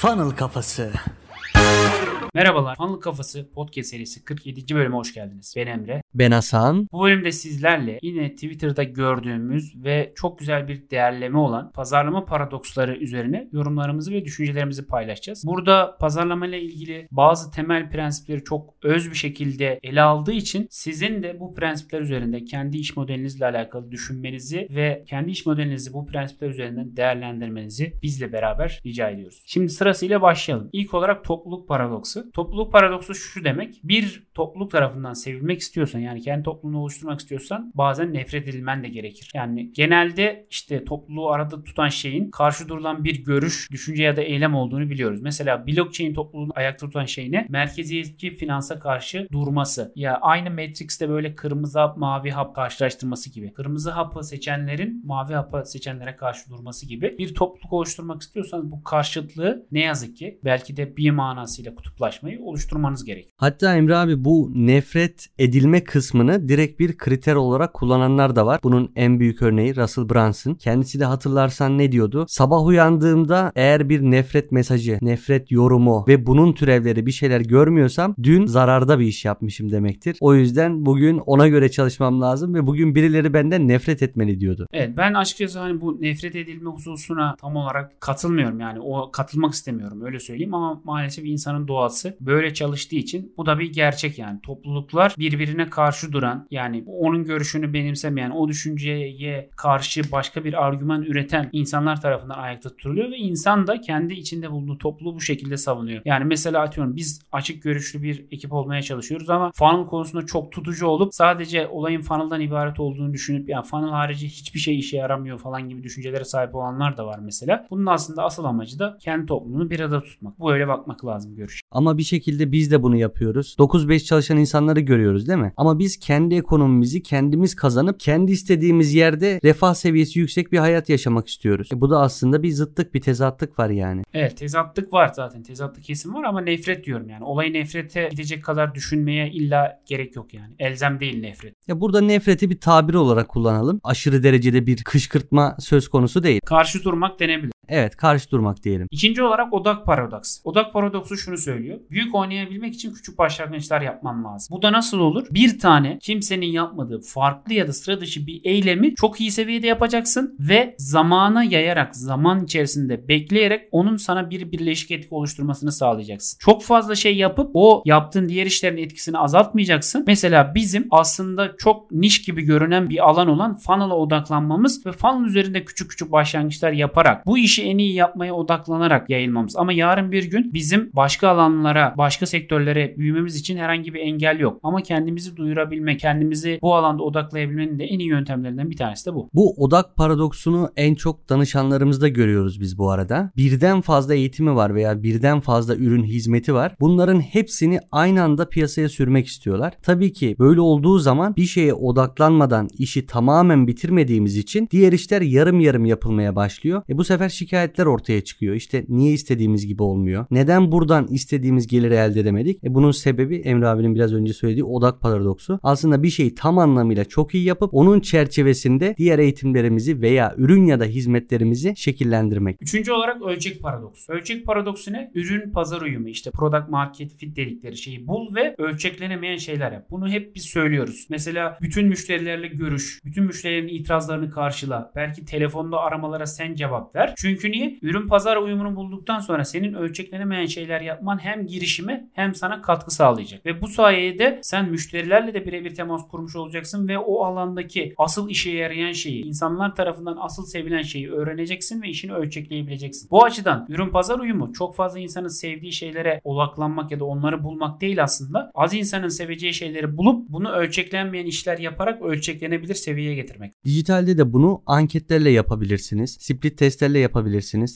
Funnel Kafası. Merhabalar. Fanlık Kafası podcast serisi 47. bölüme hoş geldiniz. Ben Emre. Ben Hasan. Bu bölümde sizlerle yine Twitter'da gördüğümüz ve çok güzel bir değerleme olan pazarlama paradoksları üzerine yorumlarımızı ve düşüncelerimizi paylaşacağız. Burada pazarlama ile ilgili bazı temel prensipleri çok öz bir şekilde ele aldığı için sizin de bu prensipler üzerinde kendi iş modelinizle alakalı düşünmenizi ve kendi iş modelinizi bu prensipler üzerinden değerlendirmenizi bizle beraber rica ediyoruz. Şimdi sırasıyla başlayalım. İlk olarak topluluk paradoksu. Topluluk paradoksu şu demek. Bir topluluk tarafından sevilmek istiyorsan yani kendi topluluğunu oluşturmak istiyorsan bazen nefret edilmen de gerekir. Yani genelde işte topluluğu arada tutan şeyin karşı durulan bir görüş, düşünce ya da eylem olduğunu biliyoruz. Mesela blockchain topluluğunu ayakta tutan şey ne? Merkeziyetçi finansa karşı durması. Ya aynı Matrix'te böyle kırmızı hap, mavi hap karşılaştırması gibi. Kırmızı hapı seçenlerin mavi hapı seçenlere karşı durması gibi. Bir topluluk oluşturmak istiyorsanız bu karşıtlığı ne yazık ki belki de bir manasıyla kutuplaşmayı oluşturmanız gerekiyor. Hatta Emre abi bu nefret edilme kısmını direkt bir kriter olarak kullananlar da var. Bunun en büyük örneği Russell Brunson. Kendisi de hatırlarsan ne diyordu? Sabah uyandığımda eğer bir nefret mesajı, nefret yorumu ve bunun türevleri bir şeyler görmüyorsam dün zararda bir iş yapmışım demektir. O yüzden bugün ona göre çalışmam lazım ve bugün birileri benden nefret etmeli diyordu. Evet ben açıkçası hani bu nefret edilme hususuna tam olarak katılmıyorum yani o katılmak istemiyorum öyle söyleyeyim ama maalesef insanın doğası böyle çalıştığı için bu da bir gerçek yani topluluklar birbirine karşı duran yani onun görüşünü benimsemeyen o düşünceye karşı başka bir argüman üreten insanlar tarafından ayakta tutuluyor ve insan da kendi içinde bulunduğu topluluğu bu şekilde savunuyor. Yani mesela atıyorum biz açık görüşlü bir ekip olmaya çalışıyoruz ama funnel konusunda çok tutucu olup sadece olayın funnel'dan ibaret olduğunu düşünüp yani funnel harici hiçbir şey işe yaramıyor falan gibi düşüncelere sahip olanlar da var mesela. Bunun aslında asıl amacı da kendi topluluğunu bir arada tutmak. Bu öyle bakmak lazım görüş. Ama bir şekilde biz de bunu yapıyoruz. 9-5 çalışan insanları görüyoruz değil mi? Ama biz kendi ekonomimizi kendimiz kazanıp kendi istediğimiz yerde refah seviyesi yüksek bir hayat yaşamak istiyoruz. E bu da aslında bir zıttık bir tezatlık var yani. Evet tezatlık var zaten. Tezatlık kesim var ama nefret diyorum yani. Olayı nefrete gidecek kadar düşünmeye illa gerek yok yani. Elzem değil nefret. Ya burada nefreti bir tabir olarak kullanalım. Aşırı derecede bir kışkırtma söz konusu değil. Karşı durmak denebilir. Evet karşı durmak diyelim. İkinci olarak odak paradoks. Odak paradoksu şunu söylüyor. Büyük oynayabilmek için küçük başlangıçlar yapman lazım. Bu da nasıl olur? Bir tane kimsenin yapmadığı farklı ya da sıra dışı bir eylemi çok iyi seviyede yapacaksın ve zamana yayarak zaman içerisinde bekleyerek onun sana bir birleşik etki oluşturmasını sağlayacaksın. Çok fazla şey yapıp o yaptığın diğer işlerin etkisini azaltmayacaksın. Mesela bizim aslında çok niş gibi görünen bir alan olan funnel'a odaklanmamız ve funnel üzerinde küçük küçük başlangıçlar yaparak bu işi en iyi yapmaya odaklanarak yayılmamız. Ama yarın bir gün bizim başka alanlara, başka sektörlere büyümemiz için herhangi bir engel yok. Ama kendimizi duyurabilme, kendimizi bu alanda odaklayabilmenin de en iyi yöntemlerinden bir tanesi de bu. Bu odak paradoksunu en çok danışanlarımızda görüyoruz biz bu arada. Birden fazla eğitimi var veya birden fazla ürün hizmeti var. Bunların hepsini aynı anda piyasaya sürmek istiyorlar. Tabii ki böyle olduğu zaman bir şeye odaklanmadan işi tamamen bitirmediğimiz için diğer işler yarım yarım yapılmaya başlıyor. E bu sefer şikayetler ortaya çıkıyor. İşte niye istediğimiz gibi olmuyor? Neden buradan istediğimiz geliri elde edemedik? E bunun sebebi Emre abinin biraz önce söylediği odak paradoksu. Aslında bir şeyi tam anlamıyla çok iyi yapıp onun çerçevesinde diğer eğitimlerimizi veya ürün ya da hizmetlerimizi şekillendirmek. Üçüncü olarak ölçek paradoksu. Ölçek paradoksu ne? Ürün pazar uyumu işte product market fit dedikleri şeyi bul ve ölçeklenemeyen şeyler yap. Bunu hep biz söylüyoruz. Mesela bütün müşterilerle görüş, bütün müşterilerin itirazlarını karşıla. Belki telefonda aramalara sen cevap ver. Çünkü niye? Ürün pazar uyumunu bulduktan sonra senin ölçeklenemeyen şeyler yapman hem girişime hem sana katkı sağlayacak. Ve bu sayede sen müşterilerle de birebir temas kurmuş olacaksın ve o alandaki asıl işe yarayan şeyi, insanlar tarafından asıl sevilen şeyi öğreneceksin ve işini ölçekleyebileceksin. Bu açıdan ürün pazar uyumu çok fazla insanın sevdiği şeylere odaklanmak ya da onları bulmak değil aslında. Az insanın seveceği şeyleri bulup bunu ölçeklenmeyen işler yaparak ölçeklenebilir seviyeye getirmek. Dijitalde de bunu anketlerle yapabilirsiniz. Split testlerle yapabilirsiniz.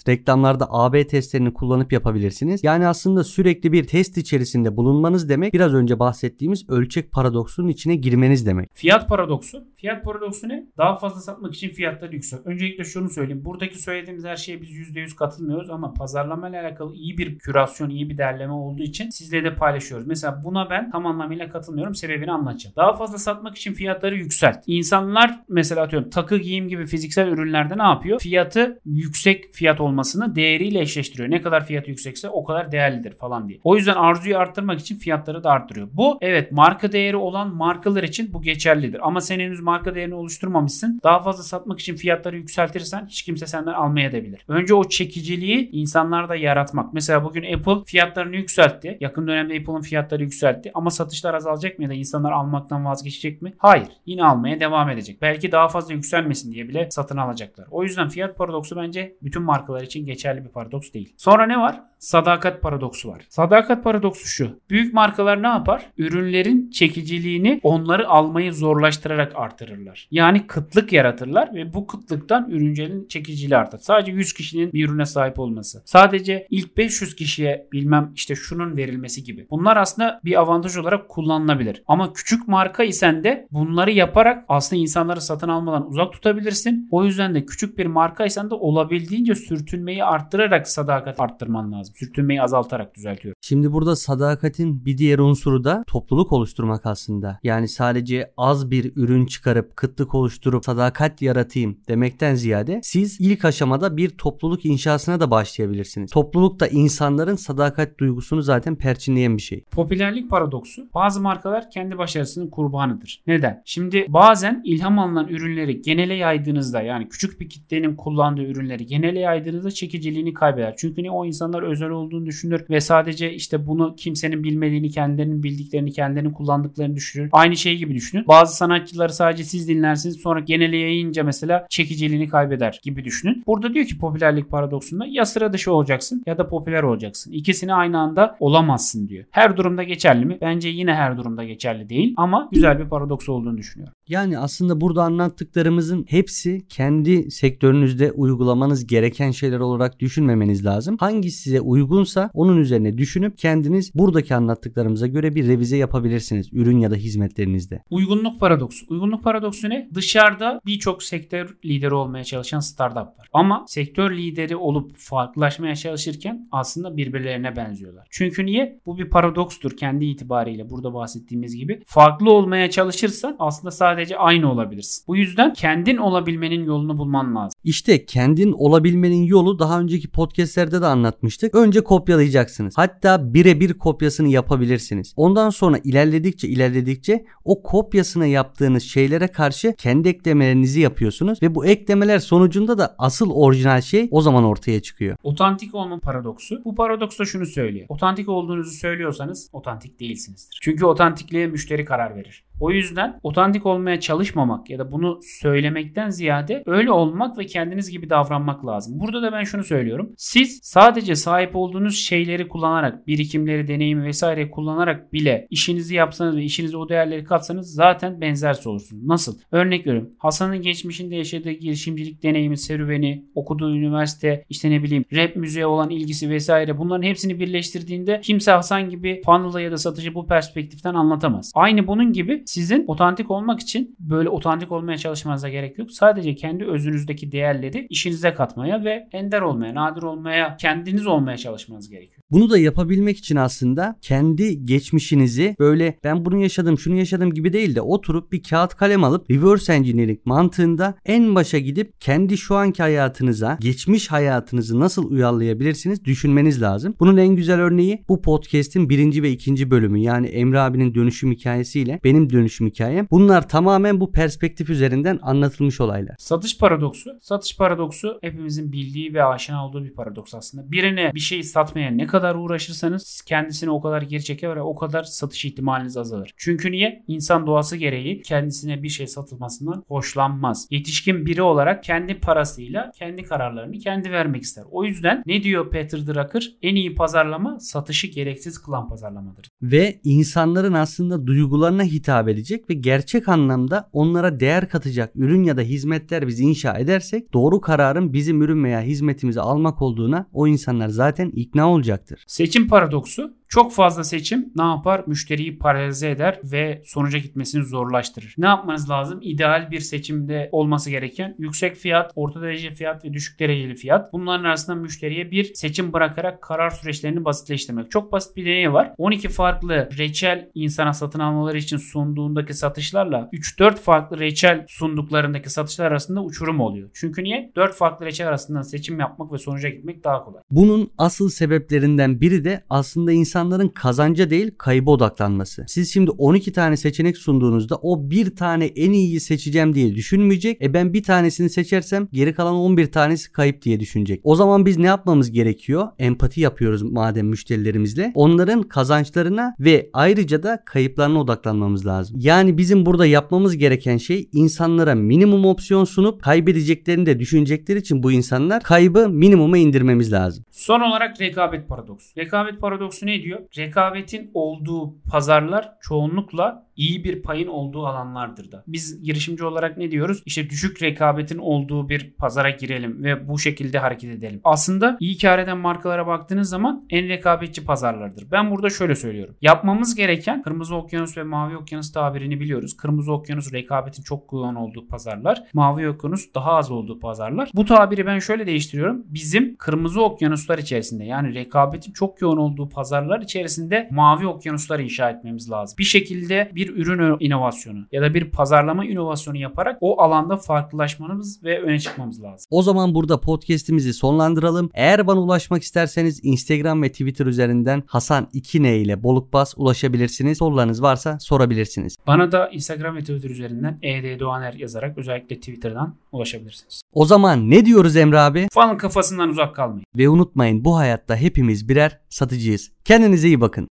Reklamlarda AB testlerini kullanıp yapabilirsiniz. Yani aslında sürekli bir test içerisinde bulunmanız demek biraz önce bahsettiğimiz ölçek paradoksunun içine girmeniz demek. Fiyat paradoksu. Fiyat paradoksu ne? Daha fazla satmak için fiyatları yüksek. Öncelikle şunu söyleyeyim. Buradaki söylediğimiz her şeye biz %100 katılmıyoruz ama pazarlama ile alakalı iyi bir kürasyon, iyi bir derleme olduğu için sizle de paylaşıyoruz. Mesela buna ben tam anlamıyla katılmıyorum. Sebebini anlatacağım. Daha fazla satmak için fiyatları yükselt. İnsanlar mesela atıyorum takı giyim gibi fiziksel ürünlerde ne yapıyor? Fiyatı yüksek fiyat olmasını değeriyle eşleştiriyor. Ne kadar fiyatı yüksekse o kadar değerlidir falan diye. O yüzden arzuyu arttırmak için fiyatları da arttırıyor. Bu evet marka değeri olan markalar için bu geçerlidir. Ama sen henüz marka değerini oluşturmamışsın. Daha fazla satmak için fiyatları yükseltirsen hiç kimse senden almaya edebilir. Önce o çekiciliği insanlarda yaratmak. Mesela bugün Apple fiyatlarını yükseltti. Yakın dönemde Apple'ın fiyatları yükseltti. Ama satışlar azalacak mı ya da insanlar almaktan vazgeçecek mi? Hayır. Yine almaya devam edecek. Belki daha fazla yükselmesin diye bile satın alacaklar. O yüzden fiyat paradoksu bence bütün markalar için geçerli bir paradoks değil. Sonra ne var? Sadakat paradoksu var. Sadakat paradoksu şu. Büyük markalar ne yapar? Ürünlerin çekiciliğini onları almayı zorlaştırarak artırırlar. Yani kıtlık yaratırlar ve bu kıtlıktan ürüncenin çekiciliği artar. Sadece 100 kişinin bir ürüne sahip olması. Sadece ilk 500 kişiye bilmem işte şunun verilmesi gibi. Bunlar aslında bir avantaj olarak kullanılabilir. Ama küçük marka isen de bunları yaparak aslında insanları satın almadan uzak tutabilirsin. O yüzden de küçük bir marka isen de olabildiğince sürtünmeyi arttırarak sadakat arttırman lazım. Sürtünmeyi azaltarak düzeltiyorum. Şimdi burada sadakatin bir diğer unsuru da topluluk oluşturmak aslında. Yani sadece az bir ürün çıkarıp kıtlık oluşturup sadakat yaratayım demekten ziyade siz ilk aşamada bir topluluk inşasına da başlayabilirsiniz. Topluluk da insanların sadakat duygusunu zaten perçinleyen bir şey. Popülerlik paradoksu. Bazı markalar kendi başarısının kurbanıdır. Neden? Şimdi bazen ilham alınan ürünleri genele yaydığınızda yani küçük bir kitlenin kullandığı ürünleri genele yaydığınızda çekiciliğini kaybeder. Çünkü ne o insanlar özel olduğunu düşünür ve sadece işte bunu kimsenin bilmediğini, kendilerinin bildiklerini, kendilerinin kullandıklarını düşünür. Aynı şey gibi düşünün. Bazı sanatçıları sadece siz dinlersiniz sonra genele yayınca mesela çekiciliğini kaybeder gibi düşünün. Burada diyor ki popülerlik paradoksunda ya sıra dışı olacaksın ya da popüler olacaksın. İkisini aynı anda olamazsın diyor. Her durumda geçerli mi? Bence yine her durumda geçerli değil ama güzel bir paradoks olduğunu düşünüyorum. Yani aslında burada anlattıklarımızın hepsi kendi sektörünüzde uygulamanız gereken şeyler olarak düşünmemeniz lazım. Hangisi size uygunsa onun üzerine düşünüp kendiniz buradaki anlattıklarımıza göre bir revize yapabilirsiniz ürün ya da hizmetlerinizde. Uygunluk paradoksu. Uygunluk paradoksu ne? Dışarıda birçok sektör lideri olmaya çalışan startup var. Ama sektör lideri olup farklılaşmaya çalışırken aslında birbirlerine benziyorlar. Çünkü niye? Bu bir paradokstur kendi itibariyle burada bahsettiğimiz gibi. Farklı olmaya çalışırsan aslında sadece aynı olabilirsin. Bu yüzden kendin olabilmenin yolunu bulman lazım. İşte kendin olabilmenin yolu daha önceki podcastlerde de anlatmıştık. Önce kopyalayacaksınız. Hatta birebir kopyasını yapabilirsiniz. Ondan sonra ilerledikçe ilerledikçe o kopyasına yaptığınız şeylere karşı kendi eklemelerinizi yapıyorsunuz ve bu eklemeler sonucunda da asıl orijinal şey o zaman ortaya çıkıyor. Otantik olma paradoksu. Bu paradoks da şunu söylüyor. Otantik olduğunuzu söylüyorsanız otantik değilsinizdir. Çünkü otantikliğe müşteri karar verir. O yüzden otantik olmaya çalışmamak ya da bunu söylemekten ziyade öyle olmak ve kendiniz gibi davranmak lazım. Burada da ben şunu söylüyorum. Siz sadece sahip olduğunuz şeyleri kullanarak, birikimleri, deneyimi vesaire kullanarak bile işinizi yapsanız ve işinize o değerleri katsanız zaten benzersi olursunuz. Nasıl? Örnek veriyorum. Hasan'ın geçmişinde yaşadığı girişimcilik deneyimi, serüveni, okuduğu üniversite, işte ne bileyim rap müziğe olan ilgisi vesaire bunların hepsini birleştirdiğinde kimse Hasan gibi funnel'ı ya da satıcı bu perspektiften anlatamaz. Aynı bunun gibi sizin otantik olmak için böyle otantik olmaya çalışmanıza gerek yok. Sadece kendi özünüzdeki değerleri işinize katmaya ve ender olmaya, nadir olmaya, kendiniz olmaya çalışmanız gerekiyor. Bunu da yapabilmek için aslında kendi geçmişinizi böyle ben bunu yaşadım şunu yaşadım gibi değil de oturup bir kağıt kalem alıp reverse engineering mantığında en başa gidip kendi şu anki hayatınıza geçmiş hayatınızı nasıl uyarlayabilirsiniz düşünmeniz lazım. Bunun en güzel örneği bu podcast'in birinci ve ikinci bölümü yani Emre abinin dönüşüm hikayesiyle benim dönüşüm hikayem. Bunlar tamamen bu perspektif üzerinden anlatılmış olaylar. Satış paradoksu. Satış paradoksu hepimizin bildiği ve aşina olduğu bir paradoks aslında. Birine bir şeyi satmaya ne kadar uğraşırsanız kendisini o kadar geri çeker ve o kadar satış ihtimaliniz azalır. Çünkü niye? İnsan doğası gereği kendisine bir şey satılmasından hoşlanmaz. Yetişkin biri olarak kendi parasıyla kendi kararlarını kendi vermek ister. O yüzden ne diyor Peter Drucker? En iyi pazarlama satışı gereksiz kılan pazarlamadır. Ve insanların aslında duygularına hitap edecek ve gerçek anlamda onlara değer katacak ürün ya da hizmetler biz inşa edersek doğru kararın bizim ürün veya hizmetimizi almak olduğuna o insanlar zaten ikna olacaktır. Seçim paradoksu Çok fazla seçim ne yapar? Müşteriyi paralize eder ve sonuca gitmesini zorlaştırır. Ne yapmanız lazım? İdeal bir seçimde olması gereken yüksek fiyat, orta derece fiyat ve düşük dereceli fiyat. Bunların arasında müşteriye bir seçim bırakarak karar süreçlerini basitleştirmek. Çok basit bir deney var. 12 farklı reçel insana satın almaları için sunduğundaki satışlarla 3-4 farklı reçel sunduklarındaki satışlar arasında uçurum oluyor. Çünkü niye? 4 farklı reçel arasından seçim yapmak ve sonuca gitmek daha kolay. Bunun asıl sebeplerinden biri de aslında insanların kazanca değil kayıba odaklanması. Siz şimdi 12 tane seçenek sunduğunuzda o bir tane en iyiyi seçeceğim diye düşünmeyecek. E ben bir tanesini seçersem geri kalan 11 tanesi kayıp diye düşünecek. O zaman biz ne yapmamız gerekiyor? Empati yapıyoruz madem müşterilerimizle. Onların kazançlarına ve ayrıca da kayıplarına odaklanmamız lazım. Yani bizim burada yapmamız gereken şey insanlara minimum opsiyon sunup kaybedeceklerini de düşünecekleri için bu insanlar kaybı minimuma indirmemiz lazım. Son olarak rekabet paradoksu. Rekabet paradoksu ne diyor? Rekabetin olduğu pazarlar çoğunlukla iyi bir payın olduğu alanlardır da. Biz girişimci olarak ne diyoruz? İşte düşük rekabetin olduğu bir pazara girelim ve bu şekilde hareket edelim. Aslında iyi kar eden markalara baktığınız zaman en rekabetçi pazarlardır. Ben burada şöyle söylüyorum. Yapmamız gereken Kırmızı Okyanus ve Mavi Okyanus tabirini biliyoruz. Kırmızı Okyanus rekabetin çok yoğun olduğu pazarlar. Mavi Okyanus daha az olduğu pazarlar. Bu tabiri ben şöyle değiştiriyorum. Bizim Kırmızı Okyanuslar içerisinde yani rekabetin çok yoğun olduğu pazarlar içerisinde Mavi Okyanuslar inşa etmemiz lazım. Bir şekilde bir ürün inovasyonu ya da bir pazarlama inovasyonu yaparak o alanda farklılaşmamız ve öne çıkmamız lazım. O zaman burada podcast'imizi sonlandıralım. Eğer bana ulaşmak isterseniz Instagram ve Twitter üzerinden Hasan 2N ile Bolukbas ulaşabilirsiniz. Sorularınız varsa sorabilirsiniz. Bana da Instagram ve Twitter üzerinden ED Doğaner yazarak özellikle Twitter'dan ulaşabilirsiniz. O zaman ne diyoruz Emre abi? Falın kafasından uzak kalmayın. Ve unutmayın bu hayatta hepimiz birer satıcıyız. Kendinize iyi bakın.